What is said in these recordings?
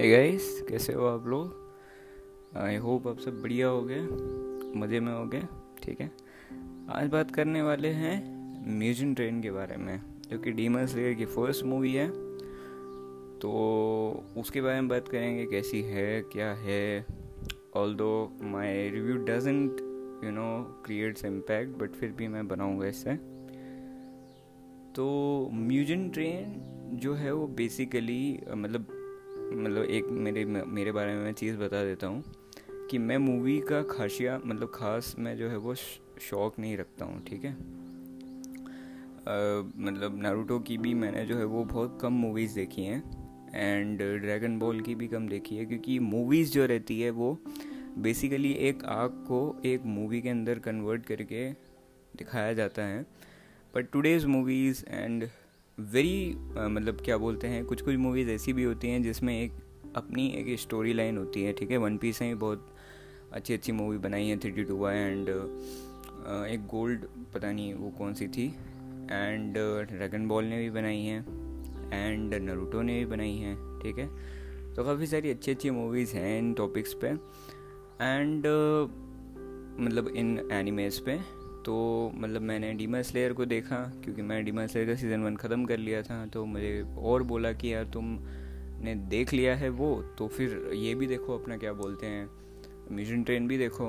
Hey guys कैसे हो आप लोग? आई होप आप सब बढ़िया हो गए, मज़े में हो गए, ठीक है? आज बात करने वाले हैं म्यूज़ियम ट्रेन के बारे में, जो कि डीमन स्लेयर की फ़र्स्ट मूवी है। तो उसके बारे में बात करेंगे, कैसी है, क्या है? Although my review doesn't you know creates impact but फिर भी मैं बनाऊँगा इससे। तो म्यूज़ियम ट्रेन जो है वो बेसिकली मतलब मतलब एक मेरे मेरे बारे में मैं चीज़ बता देता हूँ कि मैं मूवी का खासिया मतलब ख़ास मैं जो है वो शौक नहीं रखता हूँ, ठीक है? मतलब नारुतो की भी मैंने जो है वो बहुत कम मूवीज़ देखी हैं एंड ड्रैगन बॉल की भी कम देखी है क्योंकि मूवीज़ जो रहती है वो बेसिकली एक आग को एक मूवी के अंदर कन्वर्ट करके दिखाया जाता है। But today's movies and very मतलब क्या बोलते हैं कुछ कुछ मूवीज़ ऐसी भी होती हैं जिसमें एक अपनी एक स्टोरी लाइन होती है ठीक है? वन पीस ने बहुत अच्छी अच्छी मूवी बनाई है थ्री टू वाई एंड एक गोल्ड पता नहीं वो कौन सी थी? एंड ड्रैगन बॉल ने भी बनाई है एंड नरूटो ने भी बनाई हैं ठीक है? तो काफ़ी सारी अच्छी अच्छी मूवीज़ हैं इन टॉपिक्स पे एंड uh, मतलब इन एनिमेज पे। तो मतलब मैंने डीमा स्लेयर को देखा, क्योंकि मैं डीमा स्लेयर का सीज़न वन ख़त्म कर लिया था तो मुझे और बोला कि यार तुम ने देख लिया है वो तो फिर ये भी देखो अपना क्या बोलते हैं। म्यूजन ट्रेन भी देखो।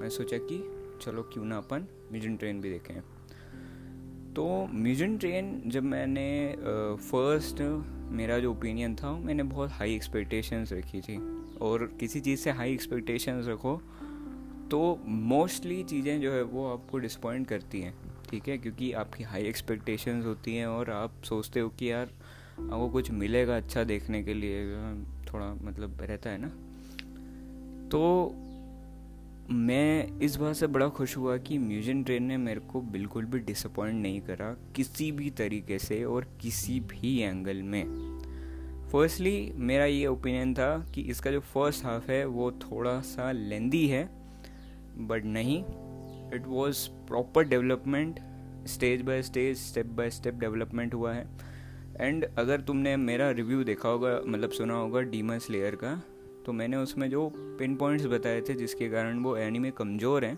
मैं सोचा कि चलो क्यों ना अपन म्यूजन ट्रेन भी देखें। तो म्यूजन ट्रेन जब मैंने फ़र्स्ट मेरा जो ओपिनियन था, मैंने बहुत हाई एक्सपेक्टेशंस रखी थी। और किसी चीज़ से हाई एक्सपेक्टेशंस रखो तो मोस्टली चीज़ें जो है वो आपको डिसपॉइंट करती हैं, ठीक है? क्योंकि आपकी हाई एक्सपेक्टेशंस होती हैं और आप सोचते हो कि यार, आपको कुछ मिलेगा अच्छा देखने के लिए, थोड़ा मतलब रहता है ना? तो मैं इस बात से बड़ा खुश हुआ कि म्यूज़ियम ट्रेन ने मेरे को बिल्कुल भी डिसअपॉइंट नहीं करा किसी भी तरीके से और किसी भी एंगल में। फर्स्टली मेरा ये ओपिनियन था कि इसका जो फ़र्स्ट हाफ़ है वो थोड़ा सा लेंदी है। बट नहीं it was proper development stage by stage step by step development हुआ है. एंड अगर तुमने मेरा रिव्यू देखा होगा मतलब सुना होगा डीमस लेयर का तो मैंने उसमें जो पिन पॉइंट्स बताए थे जिसके कारण वो एनिमे कमज़ोर हैं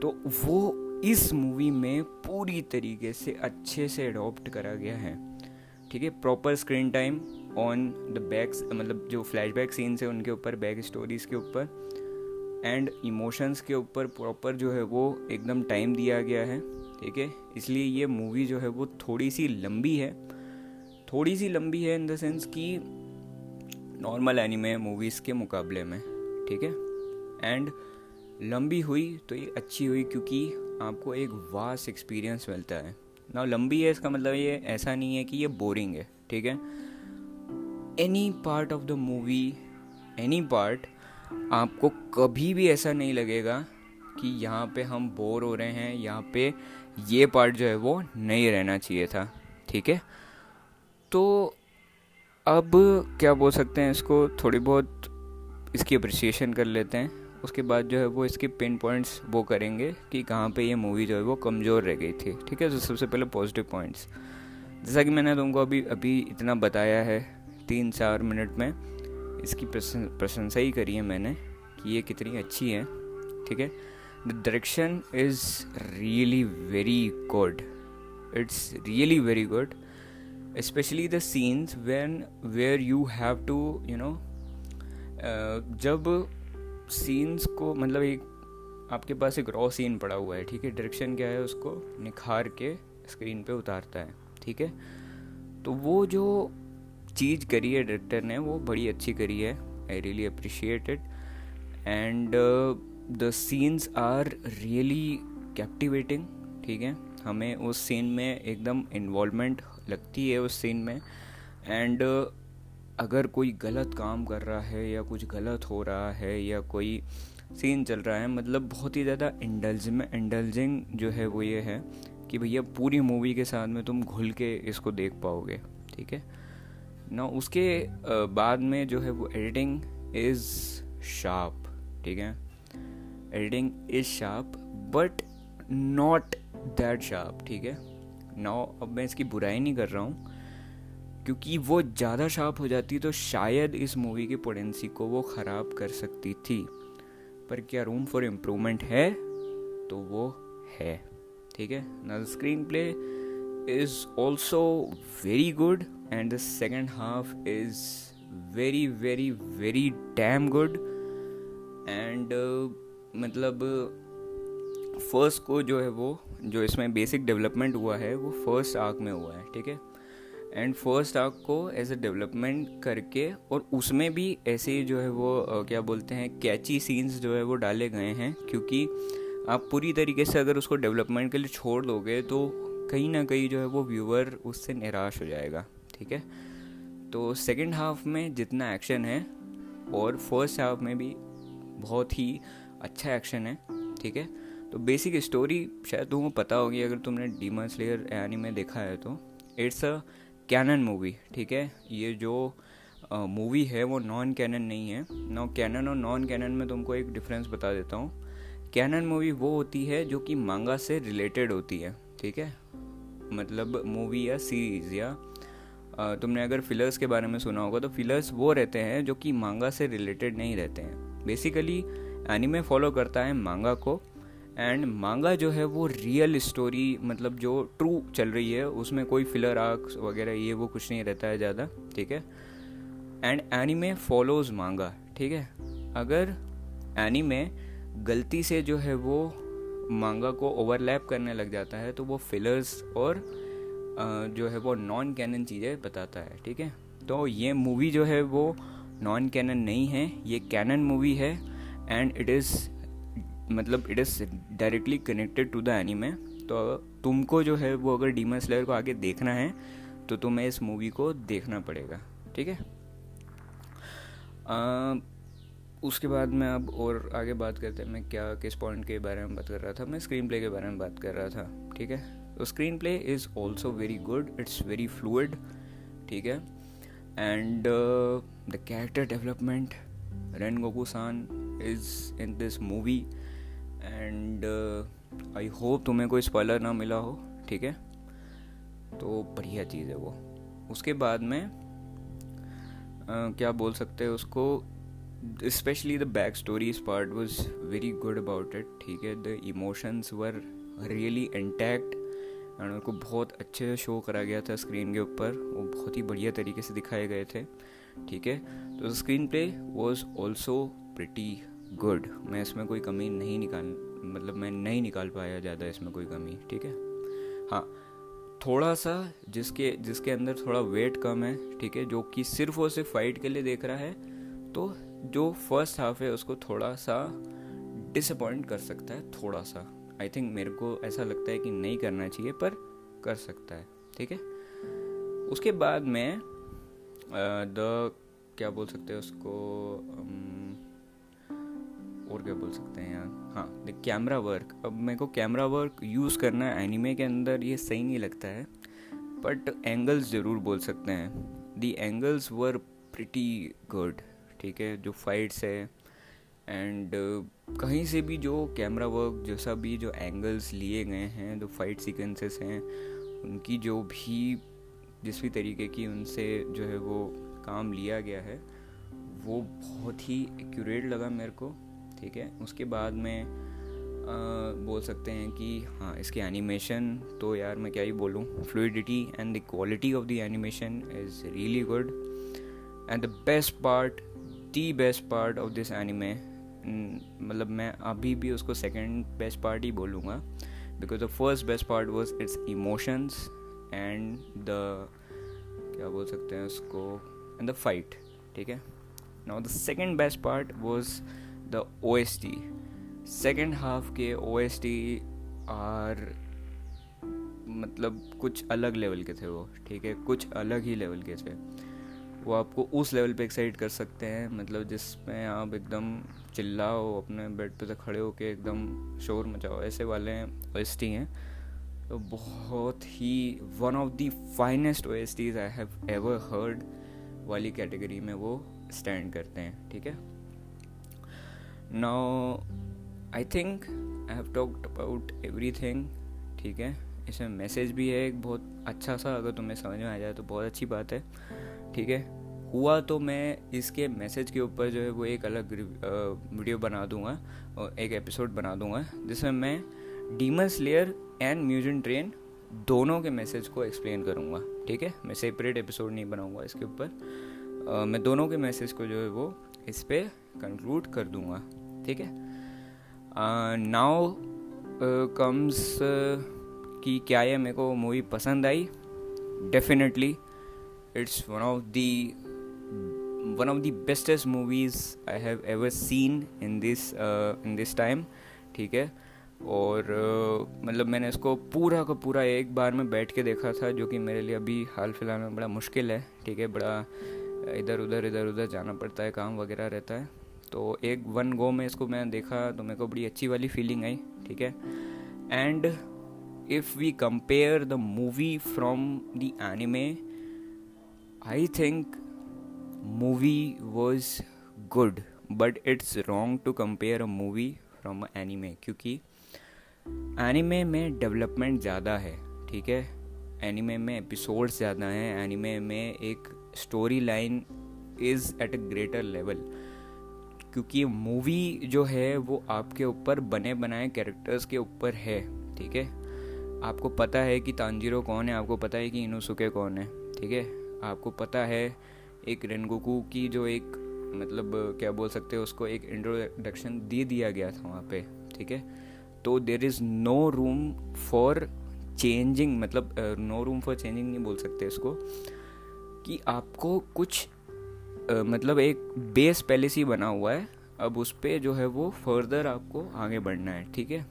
तो वो इस मूवी में पूरी तरीके से अच्छे से अडॉप्ट करा गया है. ठीक है? Proper screen time on the backs मतलब जो फ्लैशबैक सीन्स हैं उनके ऊपर बैक स्टोरीज के ऊपर एंड इमोशंस के ऊपर प्रॉपर जो है वो एकदम टाइम दिया गया है, ठीक है? इसलिए ये मूवी जो है वो थोड़ी सी लंबी है। थोड़ी सी लंबी है इन द सेंस कि नॉर्मल एनिमे मूवीज़ के मुकाबले में, ठीक है? एंड लंबी हुई तो ये अच्छी हुई क्योंकि आपको एक वास्ट एक्सपीरियंस मिलता है। ना लंबी है इसका मतलब ये ऐसा नहीं है कि ये बोरिंग है, ठीक है? Any part of the movie any part आपको कभी भी ऐसा नहीं लगेगा कि यहाँ पे हम बोर हो रहे हैं, यहाँ पे ये पार्ट जो है वो नहीं रहना चाहिए था, ठीक है? तो अब क्या बोल सकते हैं इसको, थोड़ी बहुत इसकी अप्रिसिएशन कर लेते हैं। उसके बाद जो है वो इसके पिन पॉइंट्स वो करेंगे कि कहाँ पे ये मूवी जो है वो कमज़ोर रह गई थी, ठीक है? तो सबसे पहले पॉजिटिव पॉइंट्स जैसा कि मैंने तुमको अभी अभी इतना बताया है तीन चार मिनट में इसकी प्रशंसा ही करी है मैंने कि ये कितनी अच्छी है, ठीक है? The direction is really very good it's really very good specially the scenes when where you have to you know जब सीन्स को मतलब एक, आपके पास एक रॉ सीन पड़ा हुआ है, ठीक है? डायरेक्शन क्या है उसको निखार के स्क्रीन पे उतारता है, ठीक है? तो वो जो चीज़ करी है डायरेक्टर ने वो बड़ी अच्छी करी है I really appreciate it and the scenes are really captivating ठीक है? हमें उस सीन में एकदम इन्वॉल्वमेंट लगती है उस सीन में. एंड uh, अगर कोई गलत काम कर रहा है या कुछ गलत हो रहा है या कोई सीन चल रहा है मतलब बहुत ही ज़्यादा इंडल्ज में इंडल्जिंग जो है वो ये है कि भैया पूरी मूवी के साथ में तुम घुल के इसको देख पाओगे ठीक है? ना उसके बाद में जो है वो एडिटिंग इज़ शार्प ठीक है? Editing is sharp but not that sharp ठीक है? नाउ अब मैं इसकी बुराई नहीं कर रहा हूँ, क्योंकि वो ज़्यादा शार्प हो जाती तो शायद इस मूवी की पोटेंसी को वो ख़राब कर सकती थी। पर क्या रूम फॉर इम्प्रूवमेंट है? तो वो है, ठीक है? ना screenplay is also very good and the second half is very very very damn good and मतलब फ़र्स्ट को जो है वो, जो इसमें बेसिक डेवलपमेंट हुआ है, वो फ़र्स्ट आर्क में हुआ है, ठीक है? एंड फ़र्स्ट आर्क को एज अ डेवलपमेंट करके और उसमें भी ऐसे जो है वो क्या बोलते हैं कैची सीन्स जो है वो डाले गए हैं, क्योंकि आप पूरी तरीके से अगर उसको डेवलपमेंट के लिए छोड़ दोगे तो कहीं ना कहीं जो है वो व्यूअर उससे निराश हो जाएगा, ठीक है? तो सेकेंड हाफ़ में जितना एक्शन है, और फ़र्स्ट हाफ़ में भी बहुत ही अच्छा एक्शन है, ठीक है? तो बेसिक स्टोरी शायद तुमको पता होगी, अगर तुमने डीमन स्लेयर यानी में देखा है तो। इट्स अ कैनन मूवी ठीक है? ये जो मूवी है वो नॉन कैनन नहीं है। नौ कैनन और नॉन कैनन में तुमको एक डिफरेंस बता देता हूँ। कैनन मूवी वो होती है जो कि मांगा से रिलेटेड होती है। ठीक है? मतलब मूवी या सीरीज़ या तुमने अगर फिलर्स के बारे में सुना होगा तो फिलर्स वो रहते हैं जो कि मांगा से रिलेटेड नहीं रहते हैं। बेसिकली एनिमे फॉलो करता है मांगा को एंड मांगा जो है वो रियल स्टोरी मतलब जो ट्रू चल रही है, उसमें कोई फिलर आर्क्स वगैरह, ये वो कुछ नहीं रहता है ज़्यादा, ठीक है? एंड एनीमे फॉलोज मांगा ठीक है? अगर एनीमे गलती से जो है वो मांगा को ओवरलैप करने लग जाता है तो वो फिलर्स और जो है वो नॉन कैनन चीज़ें बताता है, ठीक है? तो ये मूवी जो है वो नॉन कैनन नहीं है, ये कैनन मूवी है एंड इट इज़ मतलब it is directly connected to the anime तो तुमको जो है वो अगर डीमन स्लेयर को आगे देखना है तो तुम्हें इस मूवी को देखना पड़ेगा, ठीक है? उसके बाद मैं अब और आगे बात करते हैं। मैं क्या किस पॉइंट के बारे में बात कर रहा था? मैं स्क्रीन प्ले के बारे में बात कर रहा था ठीक है? तो screenplay is also very good it's very fluid ठीक है? And the character development Rengoku san is in this movie and I hope तुम्हें कोई स्पॉइलर ना मिला हो ठीक है? तो बढ़िया चीज़ है वो। उसके बाद में uh, क्या बोल सकते हैं उसको? The back stories part was very good about it ठीक है? The emotions were really intact and उनको बहुत अच्छे से शो करा गया था स्क्रीन के ऊपर। वो बहुत ही बढ़िया तरीके से दिखाए गए थे। ठीक है? तो screenplay was also pretty good मैं इसमें कोई कमी नहीं निकाल मतलब मैं नहीं निकाल पाया ज़्यादा इसमें कोई कमी, ठीक है? हाँ थोड़ा सा जिसके जिसके अंदर थोड़ा वेट कम है, ठीक है? जो कि सिर्फ़ और सिर्फ़ फाइट के लिए देख रहा है तो जो फ़र्स्ट हाफ़ है, उसको थोड़ा सा डिसअपॉइंट कर सकता है, थोड़ा सा। आई थिंक मेरे को ऐसा लगता है कि नहीं करना चाहिए, पर कर सकता है, ठीक है? उसके बाद में द क्या बोल सकते हैं उसको और क्या बोल सकते हैं यार? हाँ द कैमरा वर्क अब मेरे को कैमरा वर्क यूज़ करना एनिमे के अंदर ये सही नहीं लगता है बट एंगल्स ज़रूर बोल सकते हैं। The angles were pretty good ठीक है जो फाइट्स है एंड uh, कहीं से भी जो कैमरा वर्क जैसा भी जो एंगल्स लिए गए हैं जो फाइट सीक्वेंसेस हैं उनकी जो भी जिस भी तरीके की उनसे जो है वो काम लिया गया है वो बहुत ही एक्यूरेट लगा मेरे को ठीक है। उसके बाद में आ, बोल सकते हैं कि हाँ इसके एनिमेशन तो यार मैं क्या ही बोलूँ fluidity and the quality of the animation is really good and the best part the best part of this anime मतलब मैं अभी भी उसको सेकेंड बेस्ट पार्ट ही बोलूँगा because the first best part was its emotions and the क्या बोल सकते हैं उसको एंड द फाइट ठीक है? Now the second best part was the O S T second half के ओ एस टी आर मतलब कुछ अलग लेवल के थे वो, ठीक है? कुछ अलग ही लेवल के थे। वो आपको उस लेवल पे एक्साइट कर सकते हैं। मतलब जिसमें आप एकदम चिल्लाओ, अपने बेड पे से खड़े होके एकदम शोर मचाओ, ऐसे वाले ओ एस टी हैं। तो बहुत ही one of the finest O S Ts I have ever heard वाली कैटेगरी में वो स्टैंड करते हैं, ठीक है? Now I think I have talked about everything ठीक है? इसमें मैसेज भी है, एक बहुत अच्छा सा, अगर तुम्हें समझ में आ जाए तो बहुत अच्छी बात है। ठीक है? हुआ तो मैं इसके मैसेज के ऊपर जो है वो एक अलग वीडियो बना दूँगा और एक एपिसोड बना दूँगा, जिसमें मैं Demon Slayer and museum train दोनों के मैसेज को एक्सप्लेन करूँगा, ठीक है? मैं सेपरेट एपिसोड नहीं बनाऊँगा इसके ऊपर। मैं दोनों के मैसेज को जो है वो इस पर कंक्लूड कर दूँगा, ठीक है? नाउ कम्स कि क्या ये मेरे को मूवी पसंद आई? Definitely it's one of the one of the bestest movies I have ever seen in this in this time ठीक है? और uh, मतलब मैंने इसको पूरा का पूरा एक बार में बैठ के देखा था जो कि मेरे लिए अभी हाल फ़िलहाल में बड़ा मुश्किल है ठीक है? बड़ा इधर उधर इधर उधर जाना पड़ता है काम वगैरह रहता है। तो एक वन गो में इसको मैं देखा तो मेरे को बड़ी अच्छी वाली फीलिंग आई ठीक है? And if we compare the movie from the anime I think movie was good but it's wrong to compare a movie from anime क्योंकि एनीमे में डेवलपमेंट ज़्यादा है, ठीक है? एनीमे में एपिसोड्स ज़्यादा हैं एनिमे में एक story line is at a greater level क्योंकि मूवी जो है वो आपके ऊपर बने बनाए कैरेक्टर्स के ऊपर है, ठीक है? आपको पता है कि तांजीरो कौन है, आपको पता है कि इनोसुके कौन है, ठीक है? आपको पता है एक रेनगोकू की जो एक मतलब क्या बोल सकते हैं उसको एक इंट्रोडक्शन दे दिया गया था वहाँ पे ठीक है? तो there is no room for changing मतलब नो रूम फॉर चेंजिंग नहीं बोल सकते इसको कि आपको कुछ uh, मतलब एक बेस पहले से ही बना हुआ है अब उस पर जो है वो फर्दर आपको आगे बढ़ना है ठीक है?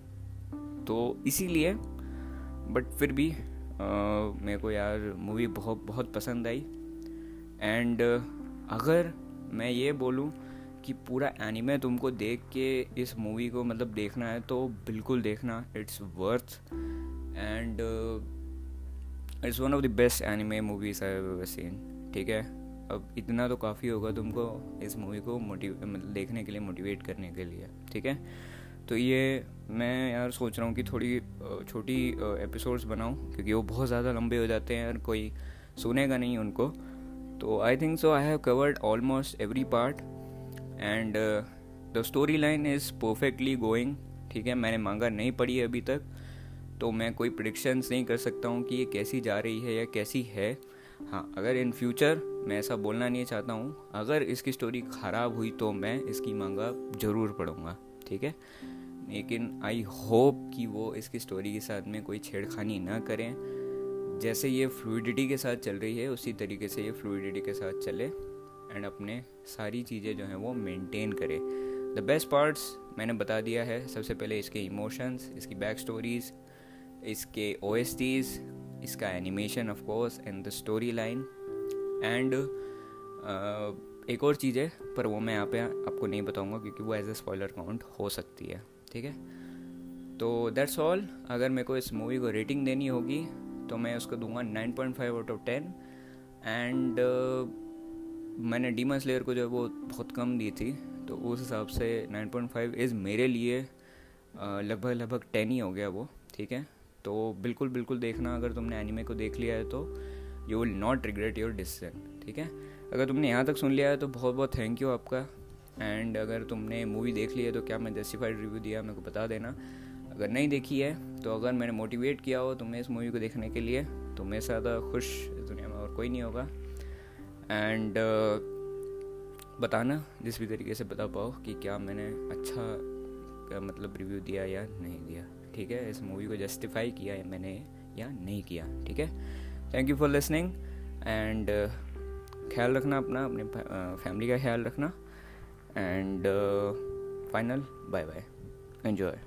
तो इसीलिए बट फिर भी मेरे को यार मूवी बहुत बहुत पसंद आई। एंड अगर मैं ये बोलूँ कि पूरा एनिमे तुमको देख के इस मूवी को मतलब देखना है तो बिल्कुल देखना। It's worth and it's one of the best anime movies I seen ठीक है? अब इतना तो काफ़ी होगा तुमको इस मूवी को मोटिव मतलब देखने के लिए मोटिवेट करने के लिए। ठीक है? तो ये मैं यार सोच रहा हूँ कि थोड़ी छोटी एपिसोड्स बनाऊँ, क्योंकि वो बहुत ज़्यादा लंबे हो जाते हैं और कोई सुनेगा नहीं उनको। तो I think so I have covered almost every part and the story line is perfectly going ठीक है? मैंने मांगा नहीं पढ़ी अभी तक तो मैं कोई प्रडिक्शंस नहीं कर सकता हूँ कि ये कैसी जा रही है या कैसी है। हाँ अगर इन फ्यूचर मैं ऐसा बोलना नहीं चाहता हूँ, अगर इसकी स्टोरी ख़राब हुई तो मैं इसकी मांगा ज़रूर पढ़ूँगा। ठीक है? लेकिन आई होप कि वो इसकी स्टोरी के साथ में कोई छेड़खानी ना करें। जैसे ये फ्लूडिटी के साथ चल रही है, उसी तरीके से ये फ्लूडिटी के साथ चले एंड अपने सारी चीज़ें जो हैं वो मेंटेन करे। द बेस्ट पार्ट्स मैंने बता दिया है। सबसे पहले इसके इमोशंस इसकी बैक स्टोरीज इसके ओ इसका animation of course and the story line and एक और चीज़ है, पर वो मैं यहाँ पे आपको नहीं बताऊँगा क्योंकि वो एज ए स्पॉयलर काउंट हो सकती है, ठीक है? तो दैट्स ऑल अगर मेरे को इस मूवी को रेटिंग देनी होगी तो मैं उसको दूँगा 9.5 आउट ऑफ़ टेन एंड मैंने डीमन स्लेयर को जो है वो बहुत कम दी थी तो उस हिसाब से 9.5 इज़ मेरे लिए लगभग लगभग टेन ही हो गया वो, ठीक है? तो बिल्कुल बिल्कुल देखना, अगर तुमने एनिमे को देख लिया है तो you will not regret your decision ठीक है? अगर तुमने यहाँ तक सुन लिया है तो बहुत बहुत थैंक यू आपका। एंड अगर तुमने मूवी देख ली है तो क्या मैं जस्टिफाइड रिव्यू दिया मेरे को बता देना। अगर नहीं देखी है तो अगर मैंने मोटिवेट किया हो तुम्हें इस मूवी को देखने के लिए तो से ज़्यादा खुश इस दुनिया में और कोई नहीं होगा। एंड uh, बताना जिस भी तरीके से बता पाओ कि क्या मैंने अच्छा मतलब रिव्यू दिया या नहीं दिया। ठीक है? इस मूवी को जस्टिफाई किया है मैंने या नहीं किया। ठीक है? Thank you for listening and ख्याल रखना अपना अपने फैमिली का ख्याल रखना and final bye bye enjoy